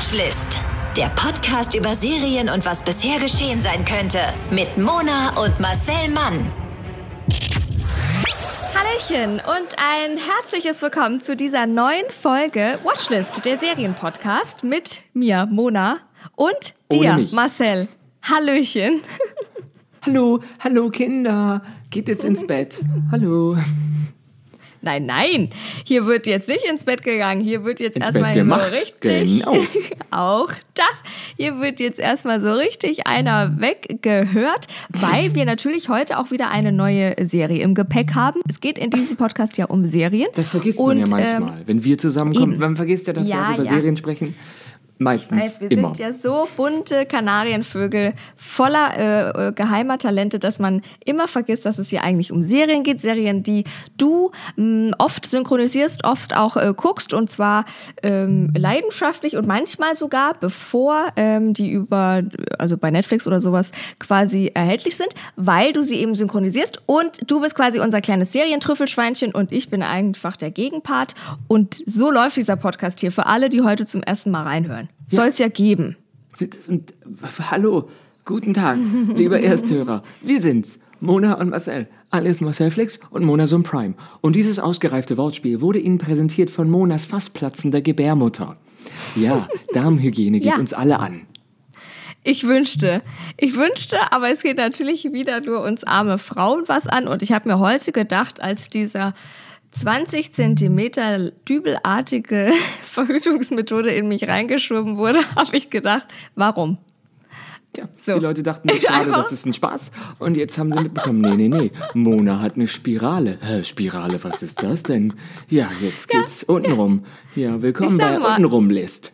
Watchlist. Der Podcast über Serien und was bisher geschehen sein könnte. Mit Mona und Marcel Mann. Hallöchen und ein herzliches Willkommen zu dieser neuen Folge Watchlist, der Serienpodcast mit mir, Mona, und dir, Marcel. Hallöchen. Hallo, hallo Kinder. Geht jetzt ins Bett. Hallo. Nein, nein, hier wird jetzt nicht ins Bett gegangen. Hier wird jetzt Ins erstmal so richtig. Genau. auch das. Hier wird jetzt erstmal so richtig einer weggehört, weil wir natürlich heute auch wieder eine neue Serie im Gepäck haben. Es geht in diesem Podcast ja um Serien. Das vergisst man ja Und, manchmal. ähm, Wenn wir zusammenkommen, eben. man vergisst ja, dass wir Ja, auch über ja. Serien sprechen. Meistens Weiß, wir immer. sind ja so bunte Kanarienvögel voller äh, äh, geheimer Talente, dass man immer vergisst, dass es hier eigentlich um Serien geht. Serien, die du mh, oft synchronisierst, oft auch äh, guckst und zwar ähm, leidenschaftlich und manchmal sogar, bevor ähm, die über, also bei Netflix oder sowas quasi erhältlich sind, weil du sie eben synchronisierst und du bist quasi unser kleines Serientrüffelschweinchen und ich bin einfach der Gegenpart. Und so läuft dieser Podcast hier für alle, die heute zum ersten Mal reinhören. Soll es ja geben. Und, hallo, guten Tag, lieber Ersthörer. Wir sind's, Mona und Marcel. Alles Marcel Flix und Mona Sum Prime. Und dieses ausgereifte Wortspiel wurde Ihnen präsentiert von Monas fast platzender Gebärmutter. Ja, Darmhygiene geht Ja. uns alle an. Ich wünschte, ich wünschte, aber es geht natürlich wieder nur uns arme Frauen was an. Und ich habe mir heute gedacht, als dieser 20 Zentimeter dübelartige Verhütungsmethode in mich reingeschoben wurde, habe ich gedacht, warum? Tja, So. die Leute dachten jetzt gerade, das ist ein Spaß. Und jetzt haben sie mitbekommen, nee, nee, nee, Mona hat eine Spirale. Hä, Spirale, was ist das denn? Ja, jetzt geht's untenrum. Ja, willkommen Ich sag bei mal- Untenrum-List.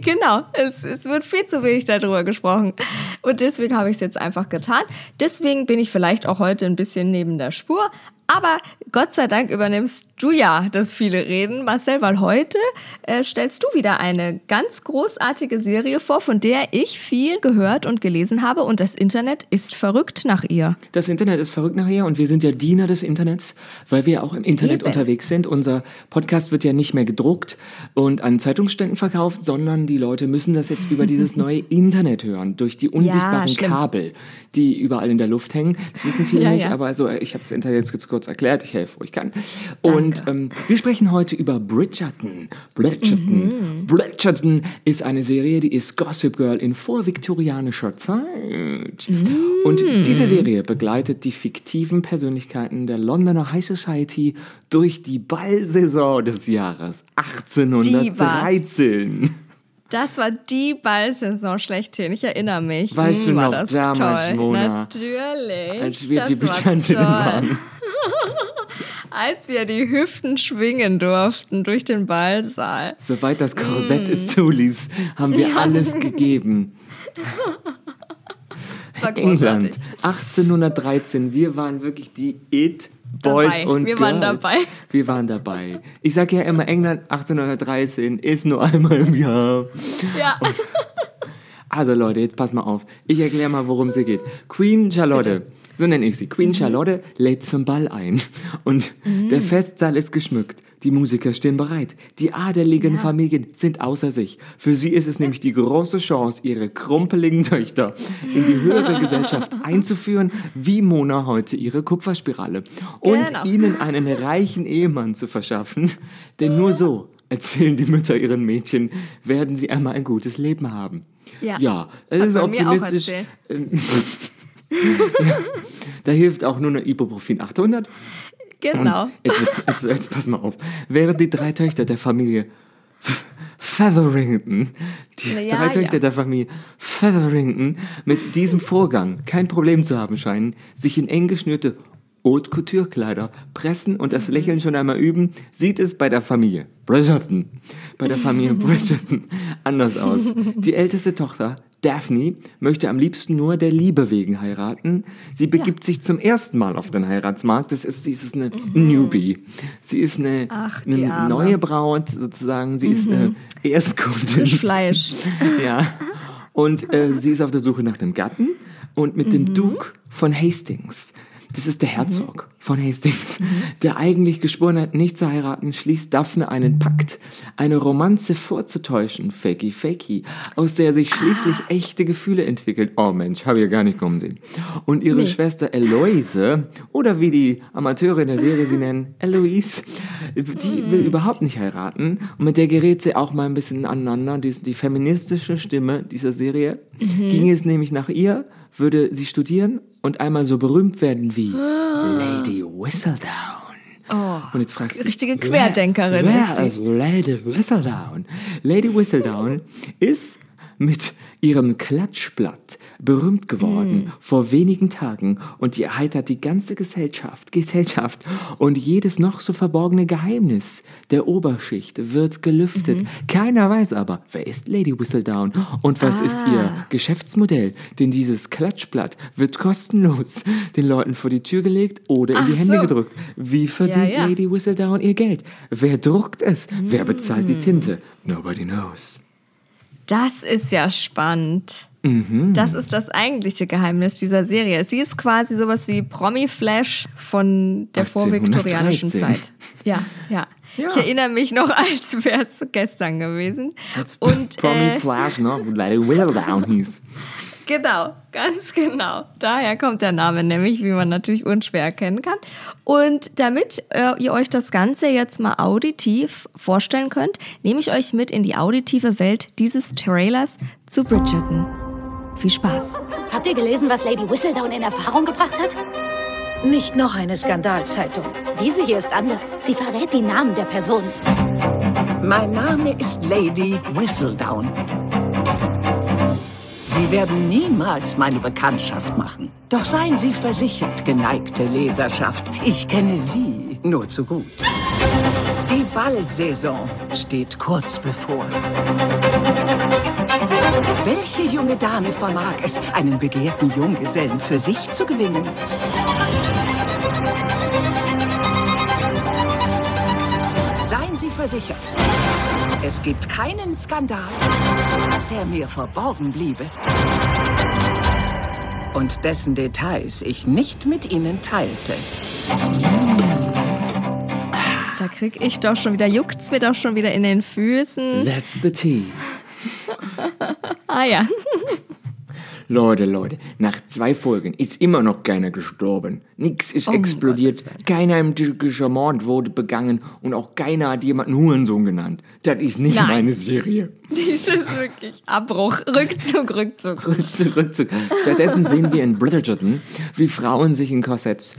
Genau, es, es wird viel zu wenig darüber gesprochen. Und deswegen habe ich es jetzt einfach getan. Deswegen bin ich vielleicht auch heute ein bisschen neben der Spur. Aber Gott sei Dank übernimmst du ja das viele Reden, Marcel, weil heute äh, stellst du wieder eine ganz großartige Serie vor, von der ich viel gehört und gelesen habe. Und das Internet ist verrückt nach ihr. Das Internet ist verrückt nachher und wir sind ja Diener des Internets, weil wir auch im Internet Eben. unterwegs sind. Unser Podcast wird ja nicht mehr gedruckt und an Zeitungsständen verkauft, sondern die Leute müssen das jetzt über dieses neue Internet hören, durch die unsichtbaren schlimm. Kabel, die überall in der Luft hängen. Das wissen viele Ja, nicht, ja. aber also, ich habe das Internet jetzt kurz, kurz erklärt, ich helfe, wo ich kann. Und ähm, wir sprechen heute über Bridgerton. Bridgerton. Mhm. Bridgerton ist eine Serie, die ist Gossip Girl in vorviktorianischer Zeit. Und Mhm. diese Serie begleitet die fiktiven Persönlichkeiten der Londoner High Society durch die Ballsaison des Jahres 1813. Das war die Ballsaison schlechthin. Ich erinnere mich. Weißt Hm, du noch damals, toll. Mona? Natürlich. Als wir das die war waren. Als wir die Hüften schwingen durften durch den Ballsaal. Soweit das Mm. Korsett es zuließ, haben wir alles gegeben. England, großartig. 1813. Wir waren wirklich die It Boys Dabei. und Wir Girls. waren dabei. Wir waren dabei. Ich sage ja immer, England 1813 ist nur einmal im Jahr. Ja. Also Leute, jetzt pass mal auf. Ich erkläre mal, worum es hier geht. Queen Charlotte, so nenne ich sie. Queen Mhm. Charlotte lädt zum Ball ein. Und der Festsaal ist geschmückt. Die Musiker stehen bereit. Die adeligen Familien sind außer sich. Für sie ist es nämlich die große Chance, ihre krumpeligen Töchter in die höhere Gesellschaft einzuführen, wie Mona heute ihre Kupferspirale. Und Genau. ihnen einen reichen Ehemann zu verschaffen. Denn nur so, erzählen die Mütter ihren Mädchen, werden sie einmal ein gutes Leben haben. Ja. Ja, das Hat ist optimistisch. ja, da hilft auch nur eine Ibuprofen 800. Genau. Und jetzt, jetzt, jetzt, jetzt pass mal auf. Während die drei Töchter der Familie Featherington, die ja, drei Töchter ja. der Familie Featherington mit diesem Vorgang kein Problem zu haben scheinen, sich in eng geschnürte Haute Couture Kleider pressen und Mhm. das Lächeln schon einmal üben, sieht es bei der Familie Bridgerton, bei der Familie Bridgerton anders aus. Die älteste Tochter, Daphne, möchte am liebsten nur der Liebe wegen heiraten. Sie begibt sich zum ersten Mal auf den Heiratsmarkt. Das ist, sie ist eine Newbie. Sie ist eine, Mhm. Ach, eine. Mhm. neue Braut sozusagen. Sie ist eine Erstkundin. Fleisch. Ja. Und äh, sie ist auf der Suche nach einem Gatten und mit Mhm. dem Duke von Hastings. Das ist der Herzog von Hastings, der eigentlich geschworen hat, nicht zu heiraten, schließt Daphne einen Pakt, eine Romanze vorzutäuschen, fakey fakey, aus der sich schließlich echte Gefühle entwickeln. Oh Mensch, habe ich ja gar nicht kommen sehen. Und ihre Schwester Eloise, oder wie die Amateure in der Serie sie nennen, Eloise, die will überhaupt nicht heiraten. Und mit der gerät sie auch mal ein bisschen aneinander. Die, die feministische Stimme dieser Serie ging es nämlich nach ihr, würde sie studieren und einmal so berühmt werden wie Lady Whistledown. Und jetzt fragst du, Richtige Querdenkerin wer, ist sie. wer also Lady Whistledown. Lady Whistledown ist mit ihrem Klatschblatt berühmt geworden vor wenigen Tagen und die erheitert die ganze Gesellschaft, Gesellschaft und jedes noch so verborgene Geheimnis der Oberschicht wird gelüftet. Keiner weiß aber, wer ist Lady Whistledown und was ist ihr Geschäftsmodell, denn dieses Klatschblatt wird kostenlos den Leuten vor die Tür gelegt oder in die Ach Hände so. gedrückt. Wie verdient ja. Lady Whistledown ihr Geld? Wer druckt es? Wer bezahlt die Tinte? Nobody knows. Das ist ja spannend. Mhm. Das ist das eigentliche Geheimnis dieser Serie. Sie ist quasi sowas wie Promi-Flash von der 1813. vorviktorianischen Zeit. Ja, ja, Ja. Ich erinnere mich noch, als wäre es gestern gewesen. Als Und Promi äh, Flash, ne? Lady Whistledown hieß. Genau, ganz genau. Daher kommt der Name nämlich, wie man natürlich unschwer erkennen kann. Und damit äh, ihr euch das Ganze jetzt mal auditiv vorstellen könnt, nehme ich euch mit in die auditive Welt dieses Trailers zu Bridgerton. Viel Spaß. Habt ihr gelesen, was Lady Whistledown in Erfahrung gebracht hat? Nicht noch eine Skandalzeitung. Diese hier ist anders. Sie verrät die Namen der Personen. Mein Name ist Lady Whistledown. Sie werden niemals meine Bekanntschaft machen. Doch seien Sie versichert, geneigte Leserschaft. Ich kenne Sie nur zu gut. Die Ballsaison steht kurz bevor. Welche junge Dame vermag es, einen begehrten Junggesellen für sich zu gewinnen? Seien Sie versichert, es gibt keinen Skandal, der mir verborgen bliebe. Und dessen Details ich nicht mit Ihnen teilte. Da krieg ich doch schon wieder, juckt's mir doch schon wieder in den Füßen. That's the tea. Ah ja. Leute, Leute, nach zwei Folgen ist immer noch keiner gestorben. Nix ist Um explodiert, keiner im türkischen Mord wurde begangen und auch keiner hat jemanden Hurensohn genannt. Das ist nicht Nein. meine Serie. Dies ist wirklich Abbruch. Rückzug, Rückzug. Rückzug, Rückzug. Stattdessen sehen wir in Bridgerton, wie Frauen sich in Korsetts,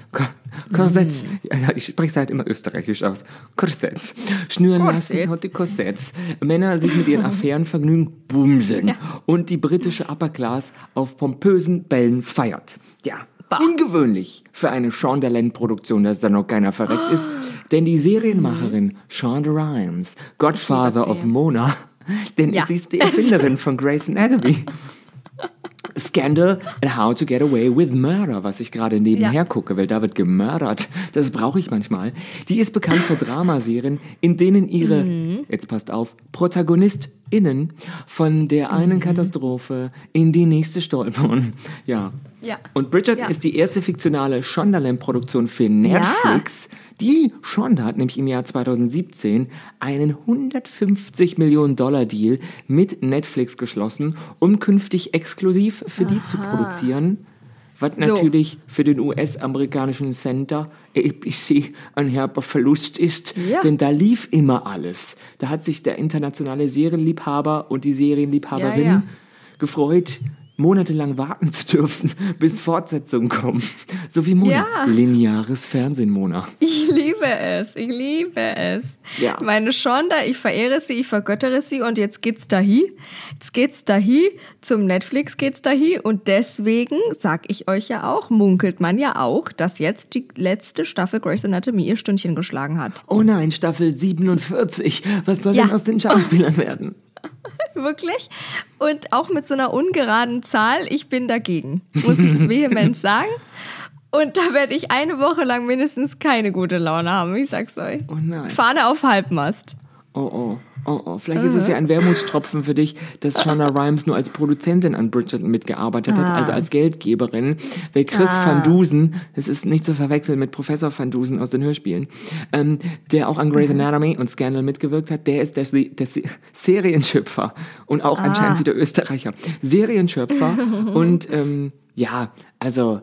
Ko- Korsetts, Mm. ich spreche es halt immer österreichisch aus, Korsetts, schnüren Korsett. lassen und die Korsetts. Männer sich mit ihren Affären vergnügen, bumsen. Ja. Und die britische Upper Class auf pompösen Bällen feiert. Ja. Bah. Ungewöhnlich für eine Shondaland-Produktion, dass da noch keiner verreckt ist. Denn die Serienmacherin Shonda Rhimes, Godfather of. Mona, denn Ja. sie ist die Erfinderin von Grey's Anatomy. Scandal and How to Get Away with Murder, was ich gerade nebenher Ja. gucke, weil da wird gemördert. Das brauche ich manchmal. Die ist bekannt für Dramaserien, in denen ihre, Mhm. jetzt passt auf, ProtagonistInnen von der einen Katastrophe in die nächste stolpern. Ja. Ja. Und Bridgerton Ja. ist die erste fiktionale Shondaland-Produktion für Netflix. Die Shonda hat nämlich im Jahr 2017 einen 150 Millionen Dollar Deal mit Netflix geschlossen, um künftig exklusiv für die zu produzieren. Was natürlich für den US-amerikanischen Center ABC ein herber Verlust ist, Ja. denn da lief immer alles. Da hat sich der internationale Serienliebhaber und die Serienliebhaberin Ja, ja. gefreut, monatelang warten zu dürfen, bis Fortsetzungen kommen. So wie Mona. Ja. Lineares Fernsehen, Mona. Ich liebe es, ich liebe es. Ja. Meine Shonda, ich verehre sie, ich vergöttere sie und jetzt geht's dahi. Jetzt geht's dahi, zum Netflix geht's dahi und deswegen sag ich euch ja auch, munkelt man ja auch, dass jetzt die letzte Staffel Grey's Anatomy ihr Stündchen geschlagen hat. Oh nein, Staffel 47. Was soll Ja. denn aus den Schauspielern werden? Wirklich? Und auch mit so einer ungeraden Zahl, ich bin dagegen, muss ich vehement sagen. Und da werde ich eine Woche lang mindestens keine gute Laune haben, ich sag's euch. Oh nein. Fahne auf Halbmast. Oh, oh, oh, oh. Vielleicht ist es ja ein Wermutstropfen für dich, dass Shonda Rhimes nur als Produzentin an Bridgerton mitgearbeitet hat, also als Geldgeberin. Weil Chris Van Dusen, das ist nicht zu verwechseln mit Professor Van Dusen aus den Hörspielen, ähm, der auch an Grey's Anatomy und Scandal mitgewirkt hat, der ist der, der Se- Serienschöpfer und auch anscheinend wieder Österreicher. Serienschöpfer und ähm, ja, also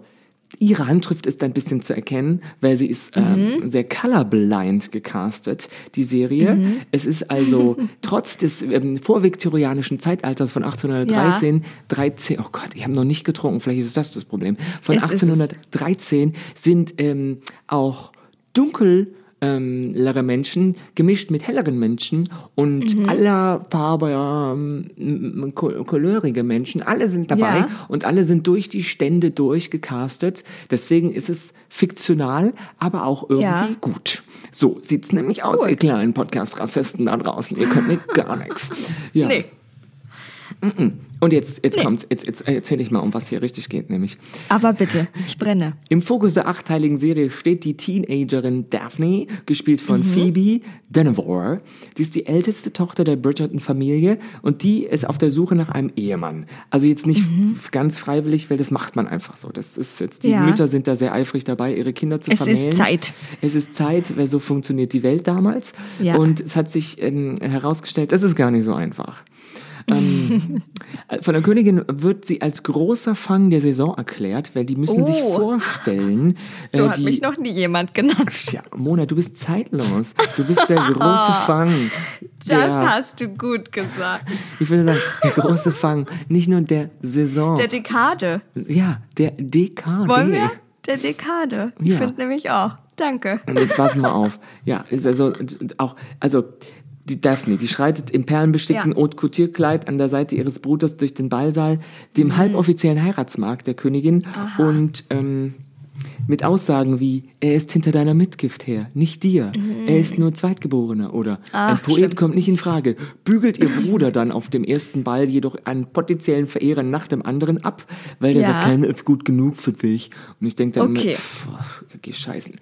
Ihre Handschrift ist ein bisschen zu erkennen, weil sie ist ähm, sehr colorblind gecastet, die Serie. Es ist also trotz des ähm, vorviktorianischen Zeitalters von 1813, 13, oh Gott, ich habe noch nicht getrunken, vielleicht ist das das Problem. Von es. 1813 sind ähm, auch dunkel ähm, lere Menschen gemischt mit helleren Menschen und Mhm. aller Farbe ähm, m- ko- couleurige Menschen, alle sind dabei Ja. und alle sind durch die Stände durchgecastet. Deswegen ist es fiktional, aber auch irgendwie Ja. gut. So sieht's nämlich aus, ihr kleinen Podcast-Rassisten da draußen. Ihr könnt mir gar nichts. Ja. Nee. Und jetzt, jetzt Nee. kommt's. Jetzt, jetzt erzähle ich mal, um was hier richtig geht, nämlich. Aber bitte, ich brenne. Im Fokus der achteiligen Serie steht die Teenagerin Daphne, gespielt von Phoebe Denevor. Die ist die älteste Tochter der Bridgerton-Familie und die ist auf der Suche nach einem Ehemann. Also jetzt nicht f- ganz freiwillig, weil das macht man einfach so. Das ist jetzt, die Ja. Mütter sind da sehr eifrig dabei, ihre Kinder zu Es ist vermählen. Zeit. Es ist Zeit, weil so funktioniert die Welt damals. Ja. Und es hat sich ähm, herausgestellt, das ist gar nicht so einfach. Ähm, von der Königin wird sie als großer Fang der Saison erklärt, weil die müssen sich Oh. vorstellen. So äh, hat die, mich noch nie jemand genannt. ja, Mona, du bist zeitlos. Du bist der große Fang. Das Der, hast du gut gesagt. ich würde sagen, der große Fang, nicht nur der Saison. Der Dekade. ja, der Dekade. Wollen wir? Der Dekade. Ich Ja. finde nämlich auch. Danke. Und jetzt pass mal auf. Ja, ist also auch, also die Daphne, die schreitet im perlenbestickten Ja. Haute Couture-Kleid an der Seite ihres Bruders durch den Ballsaal, dem Mhm. halboffiziellen Heiratsmarkt der Königin und ähm, mit Aussagen wie, er ist hinter deiner Mitgift her, nicht dir. Er ist nur Zweitgeborener oder ein Poet schlimm. kommt nicht in Frage. Bügelt ihr Bruder dann auf dem ersten Ball jedoch einen potenziellen Verehrer nach dem anderen ab, weil der Ja. sagt, keiner ist gut genug für dich. Und ich denke dann Okay. immer, pff, geh scheißen.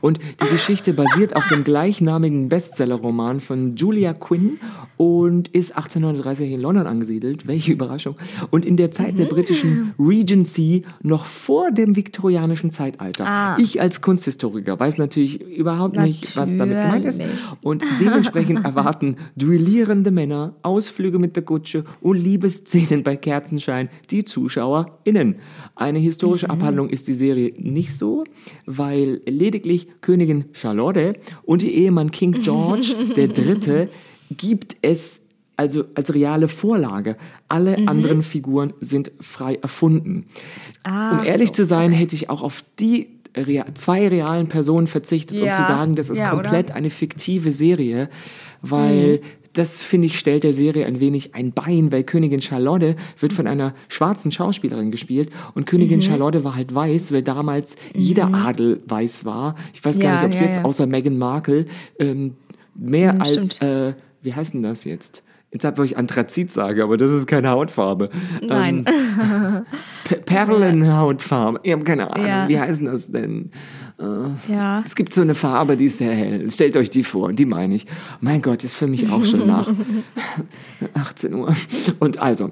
Und die Geschichte basiert auf dem gleichnamigen Bestsellerroman von Julia Quinn und ist 1830 in London angesiedelt. Welche Überraschung. Und in der Zeit der britischen Regency noch vor dem viktorianischen Zeitalter. Ah. Ich als Kunsthistoriker weiß natürlich überhaupt nicht, was damit gemeint ist. Natürlich. Und dementsprechend erwarten duellierende Männer, Ausflüge mit der Kutsche und Liebesszenen bei Kerzenschein die ZuschauerInnen. Eine historische Abhandlung ist die Serie nicht so, weil lediglich Königin Charlotte und ihr Ehemann King George Dritte gibt es also als reale Vorlage. Alle anderen Figuren sind frei erfunden. Ah, um ehrlich so. zu sein, hätte ich auch auf die rea zwei realen Personen verzichtet, um Ja. zu sagen, das ist Ja, oder? komplett eine fiktive Serie, weil das, finde ich, stellt der Serie ein wenig ein Bein, weil Königin Charlotte wird von einer schwarzen Schauspielerin gespielt und Königin Charlotte war halt weiß, weil damals jeder Adel weiß war. Ich weiß gar Ja, nicht, ob es jetzt außer Meghan Markle ähm, mehr als, stimmt. äh, wie heißt denn das jetzt? Jetzt habe ich Anthrazit sage, aber das ist keine Hautfarbe. Nein. Ähm, Pe- Perlenhautfarbe. Ich habe keine Ahnung. Ja. Wie heißen das denn? Ja. Es gibt so eine Farbe, die ist sehr hell. Stellt euch die vor, die meine ich. Mein Gott, ist für mich auch schon nach 18 Uhr. Und also,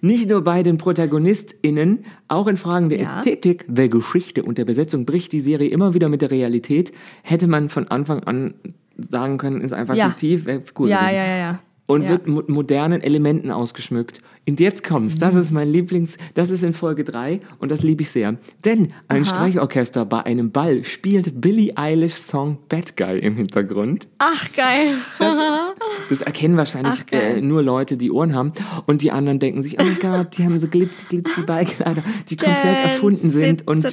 nicht nur bei den ProtagonistInnen, auch in Fragen der Ja. Ästhetik, der Geschichte und der Besetzung bricht die Serie immer wieder mit der Realität. Hätte man von Anfang an sagen können, ist einfach Ja. fiktiv, wäre cool Ja, ja, ja, ja. Und Ja. wird mit modernen Elementen ausgeschmückt. Und jetzt kommt's, das Mhm. ist mein Lieblings, das ist in Folge 3 und das liebe ich sehr. Denn ein Streichorchester bei einem Ball spielt Billie Eilish Song Bad Guy im Hintergrund. Ach, geil. Das erkennen wahrscheinlich Ach, äh, nur Leute, die Ohren haben. Und die anderen denken sich, oh mein Gott, die haben so glitzy, glitzy Ballkleider, die komplett Chance, erfunden sind und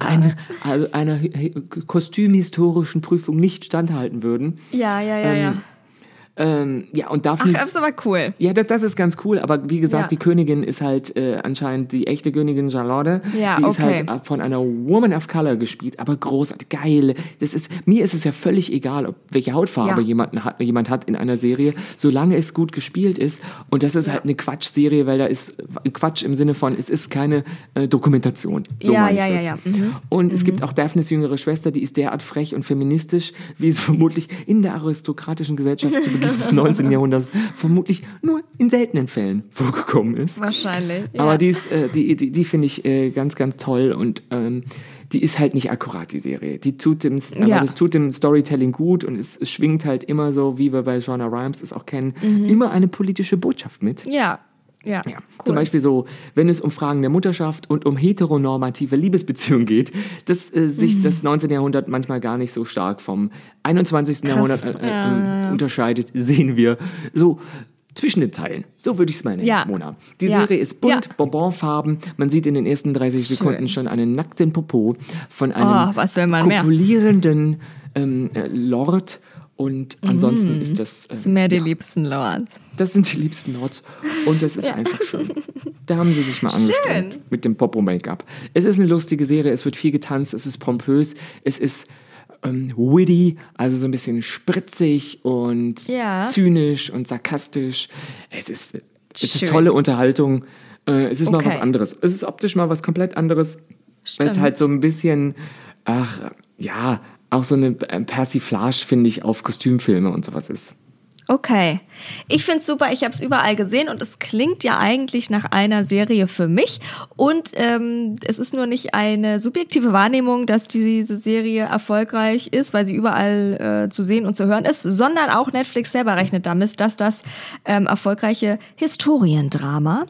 eine, also einer hi- kostümhistorischen Prüfung nicht standhalten würden. Ja, ja, ja, ja. Ähm, ja, und Ach, Daphne. das ist aber cool. ja, das, das ist ganz cool, aber wie gesagt, Ja. die Königin ist halt äh, anscheinend die echte Königin Charlotte. Ja, die ist okay. halt äh, von einer Woman of Color gespielt, aber großartig, geil. Das ist, mir ist es ja völlig egal, ob welche Hautfarbe Ja. jemanden hat, jemand hat in einer Serie, solange es gut gespielt ist. Und das ist halt eine Quatschserie, weil da ist Quatsch im Sinne von, es ist keine äh, Dokumentation. So Ja, meine ich ja, ja, das. ja. Mhm. Und es gibt auch Daphnes jüngere Schwester, die ist derart frech und feministisch, wie es vermutlich in der aristokratischen Gesellschaft zu Beginn des 19. Jahrhunderts vermutlich nur in seltenen Fällen vorgekommen ist. Wahrscheinlich. Ja. Aber die, ist, äh, die, die, die finde ich äh, ganz, ganz toll und ähm, die ist halt nicht akkurat, die Serie. Die tut dem, Ja. das tut dem Storytelling gut und es, es schwingt halt immer so, wie wir bei Genre Rhymes es auch kennen, Mhm. immer eine politische Botschaft mit. ja. Ja, Ja. cool. Zum Beispiel so, wenn es um Fragen der Mutterschaft und um heteronormative Liebesbeziehungen geht, dass äh, sich das 19. Jahrhundert manchmal gar nicht so stark vom 21. Jahrhundert äh, äh, unterscheidet, sehen wir so zwischen den Zeilen. So würde ich es meinen, Ja. Mona. Die Ja. Serie ist bunt, Ja. Bonbonfarben. Man sieht in den ersten 30 Schön. Sekunden schon einen nackten Popo von einem Oh, kopulierenden ähm, äh, Lord. Und ansonsten ist das... Das Äh, sind mehr die liebsten Lords. das sind die liebsten Lords. Und das ist einfach schön. Da haben sie sich mal angestrengt Schön. mit dem Popo-Make-up. Es ist eine lustige Serie, es wird viel getanzt, es ist pompös, es ist ähm, witty, also so ein bisschen spritzig und Ja. zynisch und sarkastisch. Es ist, es ist tolle Unterhaltung. Äh, es ist mal Okay. was anderes. Es ist optisch mal was komplett anderes. Weil es halt so ein bisschen, ach, ja, auch so eine äh, Persiflage, finde ich, auf Kostümfilme und sowas ist. Okay. Ich finde es super, ich habe es überall gesehen und es klingt ja eigentlich nach einer Serie für mich. Und ähm, es ist nur nicht eine subjektive Wahrnehmung, dass diese Serie erfolgreich ist, weil sie überall äh, zu sehen und zu hören ist, sondern auch Netflix selber rechnet damit, dass das ähm, erfolgreiche Historiendrama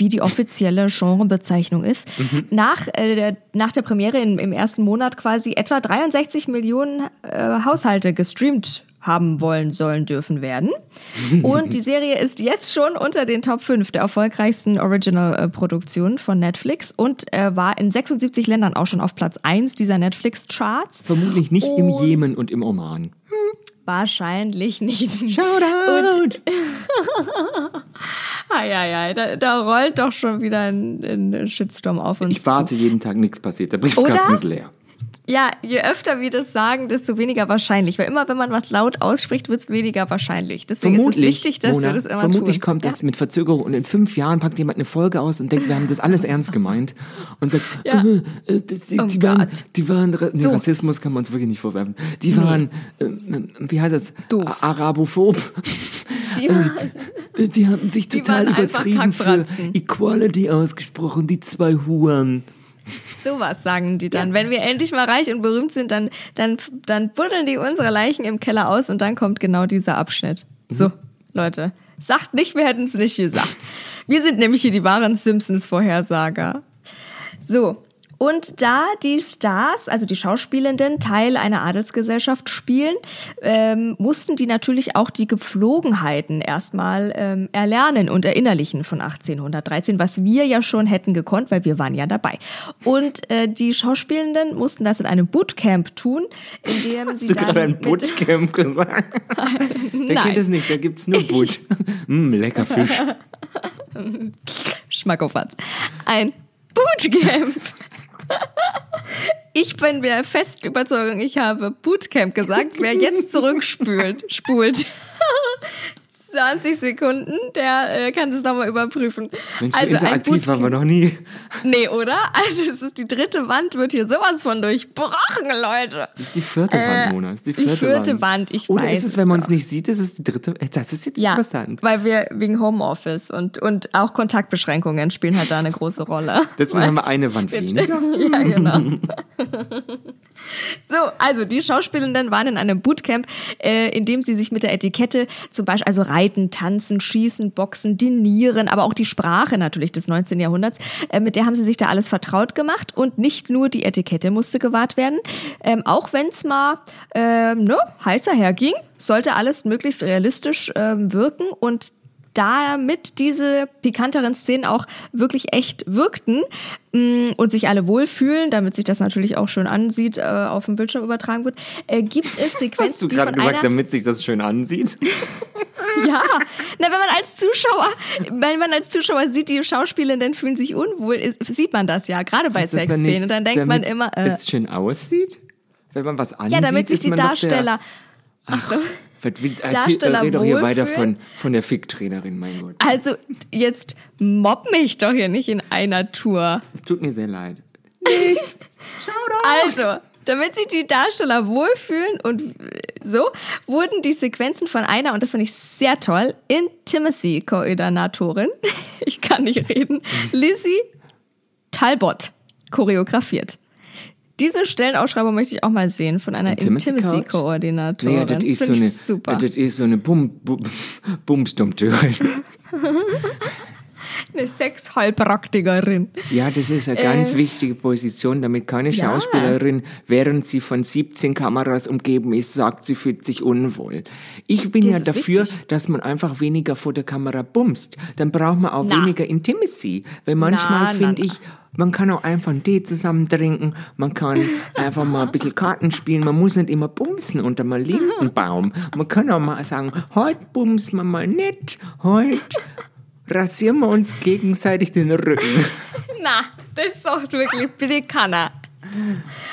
wie die offizielle Genrebezeichnung ist, nach, äh, der, nach der Premiere im, im ersten Monat quasi etwa 63 Millionen äh, Haushalte gestreamt haben wollen, sollen, dürfen werden. Und die Serie ist jetzt schon unter den Top 5 der erfolgreichsten Original-Produktionen von Netflix und äh, war in 76 Ländern auch schon auf Platz 1 dieser Netflix-Charts. Vermutlich nicht im Und- Jemen und im Oman. Wahrscheinlich nicht. Shoutout! Eieiei, da, da rollt doch schon wieder ein, ein Shitstorm auf uns Ich warte zu. jeden Tag, nichts passiert. Der Briefkasten Oder? ist leer. Ja, je öfter wir das sagen, desto weniger wahrscheinlich. Weil immer, wenn man was laut ausspricht, wird es weniger wahrscheinlich. Deswegen ist es wichtig, dass Mona, wir das immer vermutlich tun. kommt das mit Verzögerung und in fünf Jahren packt jemand eine Folge aus und denkt, wir haben das alles ernst gemeint und sagt, Ja. äh, äh, die, Oh die waren, die waren, nee, So. Rassismus kann man uns wirklich nicht vorwerfen. Die waren, äh, äh, wie heißt das, Doof. Arabophob. Die, Äh, Die haben sich total waren übertrieben für. Equality ausgesprochen, die zwei Huren. Sowas sagen die dann. Wenn wir endlich mal reich und berühmt sind, dann, dann, dann buddeln die unsere Leichen im Keller aus und dann kommt genau dieser Abschnitt. So, Leute, sagt nicht, wir hätten es nicht gesagt. Wir sind nämlich hier die wahren Simpsons-Vorhersager. So. Und da die Stars, also die Schauspielenden, Teil einer Adelsgesellschaft spielen, ähm, mussten die natürlich auch die Gepflogenheiten erstmal ähm, erlernen und erinnerlichen von 1813, was wir ja schon hätten gekonnt, weil wir waren ja dabei. Und äh, die Schauspielenden mussten das in einem Bootcamp tun, in dem Hast sie du dann gerade ein Bootcamp gesagt? Nein. kennt es nicht, da gibt's nur Boot. mm, lecker Fisch. Schmackofatz. Ein Bootcamp. Ich bin mir fest überzeugt, ich habe Bootcamp gesagt. Wer jetzt zurückspült, spult. 20 Sekunden, der äh, kann das nochmal überprüfen. Mensch, so Also ein interaktiv waren wir noch nie. Nee, oder? Also es ist die dritte Wand, wird hier sowas von durchbrochen, Leute. Das ist die vierte Wand, Mona. Das ist die die vierte, vierte Wand, ich Oder weiß ist es, es wenn man doch. nicht sieht, ist es die dritte? Äh, Das ist jetzt Ja, interessant. weil wir wegen Homeoffice und, und auch Kontaktbeschränkungen spielen halt da eine große Rolle. Deswegen haben wir eine Wand weniger. ja, genau. so, also die Schauspielenden waren in einem Bootcamp, äh, in dem sie sich mit der Etikette zum Beispiel, also Reiten, Tanzen, Schießen, Boxen, Dinieren, aber auch die Sprache natürlich des 19. Jahrhunderts, äh, mit der haben sie sich da alles vertraut gemacht und nicht nur die Etikette musste gewahrt werden, ähm, auch wenn es mal ähm, ne, heißer herging, sollte alles möglichst realistisch ähm, wirken und damit diese pikanteren Szenen auch wirklich echt wirkten mh, und sich alle wohlfühlen, damit sich das natürlich auch schön ansieht, äh, auf dem Bildschirm übertragen wird, äh, gibt es Sequenzen, Hast du die gerade gesagt, damit sich das schön ansieht? Ja, na, wenn man als Zuschauer, wenn man als Zuschauer sieht, die Schauspielenden fühlen sich unwohl, ist, sieht man das ja, gerade bei Sexszenen. Dann denkt man immer, äh, es schön aussieht? Wenn man was ansieht, ja, damit sich die Darsteller, ach so, willst- Erzähl, Darsteller red doch hier weiter von, von der Ficktrainerin, mein Gott. also jetzt mobb mich doch hier nicht in einer Tour. Es tut mir sehr leid. Also, damit sich die Darsteller wohlfühlen und so, wurden die Sequenzen von einer, und das finde ich sehr toll, Intimacy-Koordinatorin, ich kann nicht reden, Lizzie Talbot choreografiert. Diese Stellenausschreibung möchte ich auch mal sehen von einer? Intimacy-Koordinatorin. Naja, das ist so eine, super. das ist so eine Bum, Bum, Bumsdummtürin. Eine Sexheilpraktikerin. Ja, das ist eine ganz wichtige Position, damit keine Äh. Ja. Schauspielerin, während sie von 17 Kameras umgeben ist, sagt, sie fühlt sich unwohl. Ich bin Das ja dafür, wichtig. dass man einfach weniger vor der Kamera bumst. Dann braucht man auch Na. weniger Intimacy. Weil manchmal finde ich, man kann auch einfach einen Tee zusammen trinken, man kann einfach mal ein bisschen Karten spielen, man muss nicht immer bumsen unter einem Lindenbaum. Man kann auch mal sagen, heute bumsen wir mal nicht, heute rasieren wir uns gegenseitig den Rücken. Na, das sagt wirklich bitte keiner.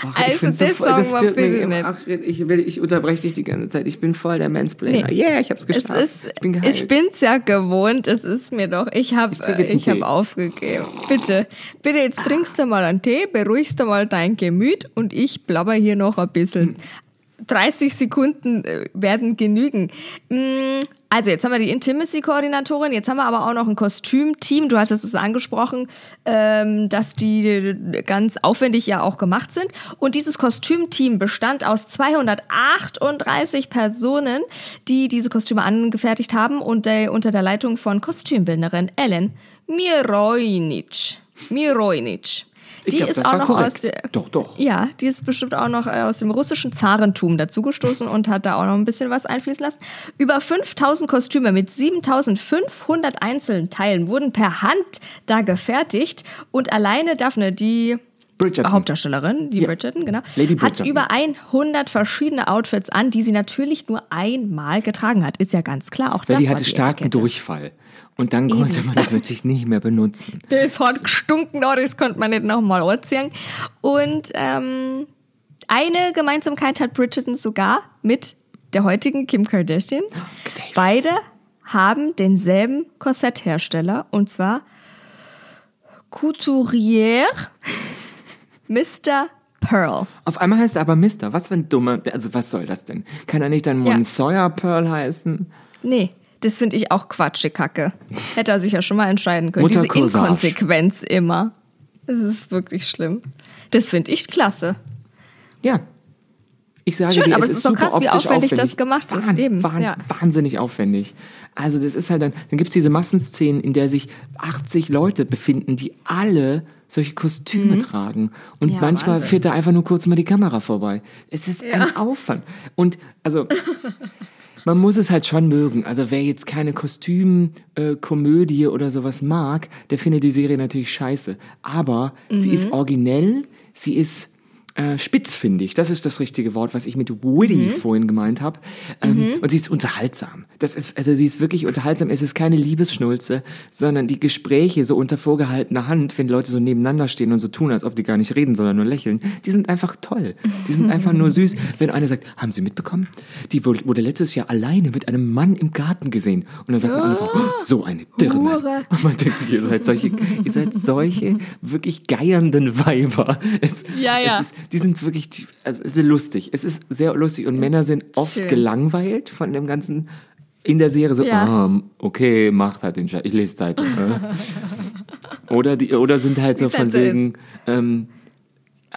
Ach, Also, das stört mich bitte immer. nicht. Ach, ich, will, ich unterbreche dich die ganze Zeit. Ich bin voll der Mansplainer. Nee. Yeah, ich hab's Es geschafft. ist, ich bin geheilt. ich bin's ja gewohnt, es ist mir doch. Ich habe Ich hab aufgegeben. Bitte, bitte, jetzt trinkst du mal einen Tee, beruhigst du mal dein Gemüt und ich blabber hier noch ein bisschen. 30 Sekunden äh, werden genügen. Also, jetzt haben wir die Intimacy-Koordinatorin, jetzt haben wir aber auch noch ein Kostümteam. Du hattest es angesprochen, ähm, dass die ganz aufwendig ja auch gemacht sind. Und dieses Kostümteam bestand aus 238 Personen, die diese Kostüme angefertigt haben und äh, unter der Leitung von Kostümbildnerin Ellen Mirojnic. Mirojnic. Die glaub, ist auch noch korrekt. aus der, Doch, doch. ja, die ist bestimmt auch noch äh, aus dem russischen Zarentum dazugestoßen und hat da auch noch ein bisschen was einfließen lassen. Über 5000 Kostüme mit 7500 Einzelteilen wurden per Hand da gefertigt und alleine Daphne, die Bridgerton. Hauptdarstellerin, die Ja. Bridgerton, genau, Lady hat Bridgerton. über 100 verschiedene Outfits an, die sie natürlich nur einmal getragen hat. Ist ja ganz klar. Auch Weil das die hatte starken. Durchfall. Und dann konnte man das natürlich nicht mehr benutzen. Das hat gestunken, da, das konnte man nicht nochmal anziehen. Und ähm, eine Gemeinsamkeit hat Bridgerton sogar mit der heutigen Kim Kardashian. Beide haben denselben Korsetthersteller und zwar Couturier Mr. Pearl. Auf einmal heißt er aber Mister. Was für ein dummer. Also, was soll das denn? Kann er nicht dann Ja. Monsoya Pearl heißen? Nee, das finde ich auch Quatsche Kacke. Hätte er sich ja schon mal entscheiden können. Mutter Diese. Inkonsequenz immer. Das ist wirklich schlimm. Das finde ich klasse. Ja. Ich sage Schön, dir, aber es ist ist doch krass, wie aufwendig aufwendig. das gemacht ist. Wahn- Eben, wahn- ja. Wahnsinnig aufwendig. Also das ist halt dann, dann gibt es diese Massenszenen, in der sich 80 Leute befinden, die alle solche Kostüme tragen. Und Mhm. Ja, manchmal Wahnsinn. fährt da einfach nur kurz mal die Kamera vorbei. Es ist ein Aufwand. Und also... Man muss es halt schon mögen. Also wer jetzt keine Kostümkomödie äh, Komödie oder sowas mag, der findet die Serie natürlich scheiße. Aber sie Mhm. ist originell, sie ist äh, spitzfindig. Das ist das richtige Wort, was ich mit witty Mhm. vorhin gemeint habe. Ähm, Und sie ist unterhaltsam. Das ist, also sie ist wirklich unterhaltsam. Es ist keine Liebesschnulze, sondern die Gespräche so unter vorgehaltener Hand, wenn Leute so nebeneinander stehen und so tun, als ob die gar nicht reden, sondern nur lächeln, die sind einfach toll. Die sind einfach nur süß. Wenn einer sagt, haben Sie mitbekommen? Die wurde letztes Jahr alleine mit einem Mann im Garten gesehen. Und dann sagt eine andere Frau, oh, so eine Dirne. Hure. Und man denkt sich, ihr seid solche, ihr seid solche wirklich geiernden Weiber. Es, Ja, ja. Es ist, die sind wirklich, also lustig. Es ist sehr lustig und Männer sind oft Schön. gelangweilt von dem ganzen in der Serie so, Ja. ah, okay, macht halt den Scheiß, ich lese Zeitung. äh. oder, die, oder sind halt so von wegen, ähm,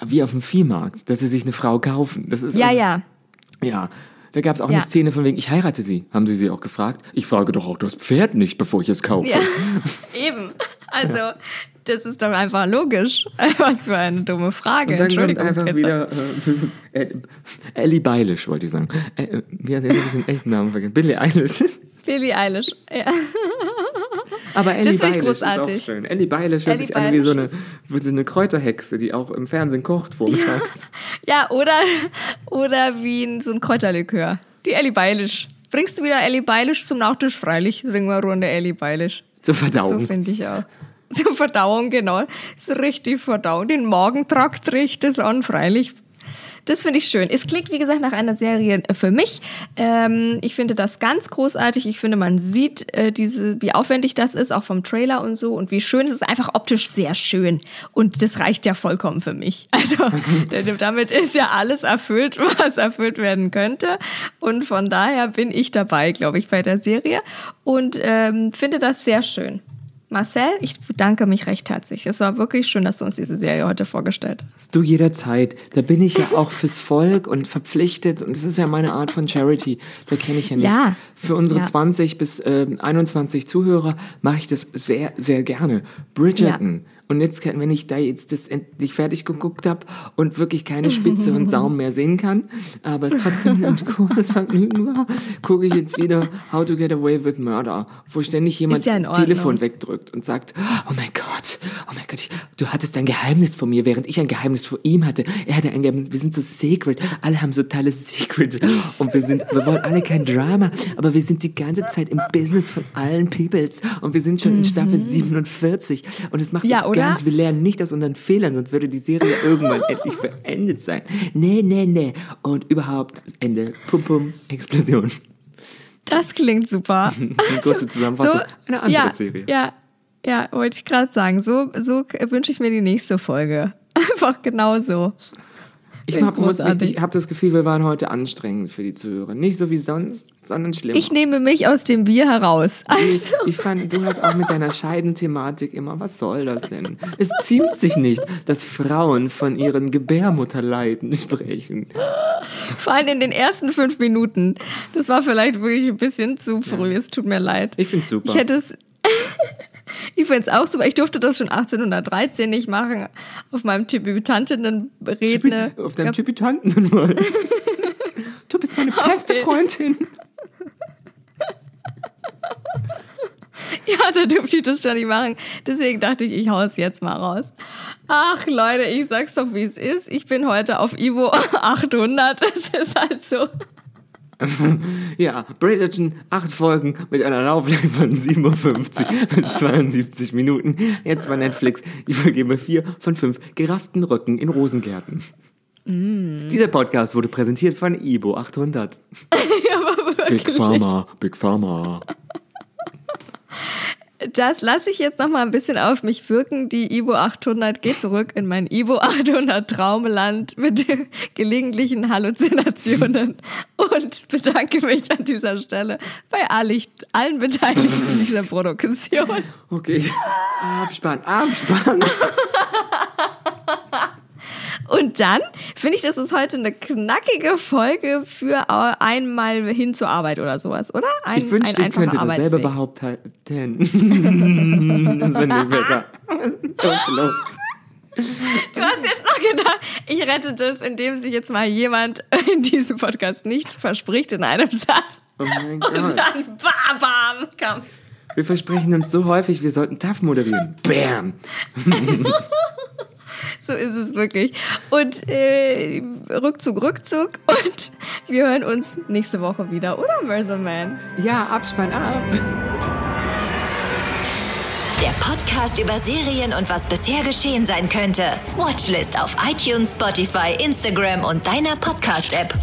wie auf dem Viehmarkt, dass sie sich eine Frau kaufen. Das ist Ja, ja. ja, da gab es auch Ja. eine Szene von wegen, ich heirate sie. Haben sie sie auch gefragt? Ich frage doch auch das Pferd nicht, bevor ich es kaufe. Ja, eben. Also, das ist doch einfach logisch. Was für eine dumme Frage. Und dann kommt einfach bitte. wieder äh, Ellie Beilish, wollte ich sagen. Äh, wie hat er diesen echten Namen vergessen? Billie Eilish. Billie Eilish. Ja. Aber Ellie ich Beilish ist auch schön. Ellie Beilish hört Ellie sich an wie so eine, wie so eine Kräuterhexe, die auch im Fernsehen kocht vormittags. ja, oder, oder wie ein, so ein Kräuterlikör. Die Ellie Beilish. Bringst du wieder Ellie Beilish zum Nachtisch? Freilich, singen wir Runde Ellie Beilish. Zur So Verdauung. finde ich auch. Zur Verdauung, genau. So richtig Verdauung. Den Magentrakt riecht es an, freilich. Das finde ich schön. Es klingt, wie gesagt, nach einer Serie für mich. Ähm, ich finde das ganz großartig. Ich finde, man sieht, äh, diese, wie aufwendig das ist, auch vom Trailer und so. Und wie schön es ist. Einfach optisch sehr schön. Und das reicht ja vollkommen für mich. Also, damit ist ja alles erfüllt, was erfüllt werden könnte. Und von daher bin ich dabei, glaube ich, bei der Serie. Und ähm, finde das sehr schön. Marcel, ich bedanke mich recht herzlich. Es war wirklich schön, dass du uns diese Serie heute vorgestellt hast. Du jederzeit. Da bin ich ja auch fürs Volk und verpflichtet. Und das ist ja meine Art von Charity. Da kenne ich ja nichts. Ja. Für unsere Ja. 20 bis ähm, 21 Zuhörer mache ich das sehr, sehr gerne. Bridgerton. Und jetzt, kann- wenn ich da jetzt das endlich fertig geguckt habe und wirklich keine Spitze und Saum mehr sehen kann, aber es trotzdem ein großes Vergnügen war, gucke ich jetzt wieder How to Get Away with Murder, wo ständig jemand ja das Telefon wegdrückt und sagt, oh mein Gott, oh mein Gott, ich, du hattest ein Geheimnis vor mir, während ich ein Geheimnis vor ihm hatte. Er hatte ein Geheimnis, wir sind so secret, alle haben so tolle Secrets und wir sind, wir wollen alle kein Drama, aber wir sind die ganze Zeit im Business von allen Peoples und wir sind schon in Staffel 47 und es macht Mhm. Ja, jetzt nichts, wir lernen nicht aus unseren Fehlern, sonst würde die Serie irgendwann endlich beendet sein. Nee, nee, nee. Und überhaupt, Ende, pum, pum, Explosion. Das klingt super. Eine kurze Zusammenfassung, eine andere ja, Serie. Ja, ja, wollte ich gerade sagen. So, so wünsche ich mir die nächste Folge. Einfach genauso. Ich habe hab das Gefühl, wir waren heute anstrengend für die Zuhörer. Nicht so wie sonst, sondern schlimmer. Ich nehme mich aus dem Bier heraus. ich, ich fand, du hast auch mit deiner Scheidenthematik immer, was soll das denn? Es ziemt sich nicht, dass Frauen von ihren Gebärmutterleiden sprechen. Vor allem in den ersten fünf Minuten. Das war vielleicht wirklich ein bisschen zu früh. Es tut mir leid. Ich find's super. Ich hätte es. ich finde es auch super. Ich durfte das schon 1813 nicht machen. Auf meinem Debütantinnenredner. Auf deinem mal. Du bist meine beste Freundin. Ja, da durfte ich das schon nicht machen. Deswegen dachte ich, ich hau es jetzt mal raus. Ach Leute, ich sag's doch, wie es ist. Ich bin heute auf Ivo 800. Das ist halt so. Ja, Bridgerton, acht Folgen mit einer Lauflänge von 57 bis 72 Minuten. Jetzt bei Netflix. Ich vergebe vier von fünf gerafften Röcken in Rosengärten. Dieser Podcast wurde präsentiert von Ibo 800. Big Pharma, Big Pharma. Das lasse ich jetzt noch mal ein bisschen auf mich wirken. Die Ivo 800 geht zurück in mein Ivo 800 Traumland mit gelegentlichen Halluzinationen und bedanke mich an dieser Stelle bei allen, allen Beteiligten dieser Produktion. Okay, Abspann, Abspann. Und dann finde ich, das ist heute eine knackige Folge für einmal hin zur Arbeit oder sowas, oder? Ein, Ich wünschte, ich könnte dasselbe behaupten. das wäre nicht besser. Ist los? Du hast jetzt noch gedacht, ich rette das, indem sich jetzt mal jemand in diesem Podcast nicht verspricht in einem Satz. Oh mein Und Gott. dann bam, bam, kommt's. Wir versprechen uns so häufig, wir sollten TAF moderieren. Bam. So ist es wirklich. Und äh, Rückzug, Rückzug. Und wir hören uns nächste Woche wieder, oder, Mercerman? Ja, Abspann ab. Der Podcast über Serien und was bisher geschehen sein könnte. Watchlist auf iTunes, Spotify, Instagram und deiner Podcast-App.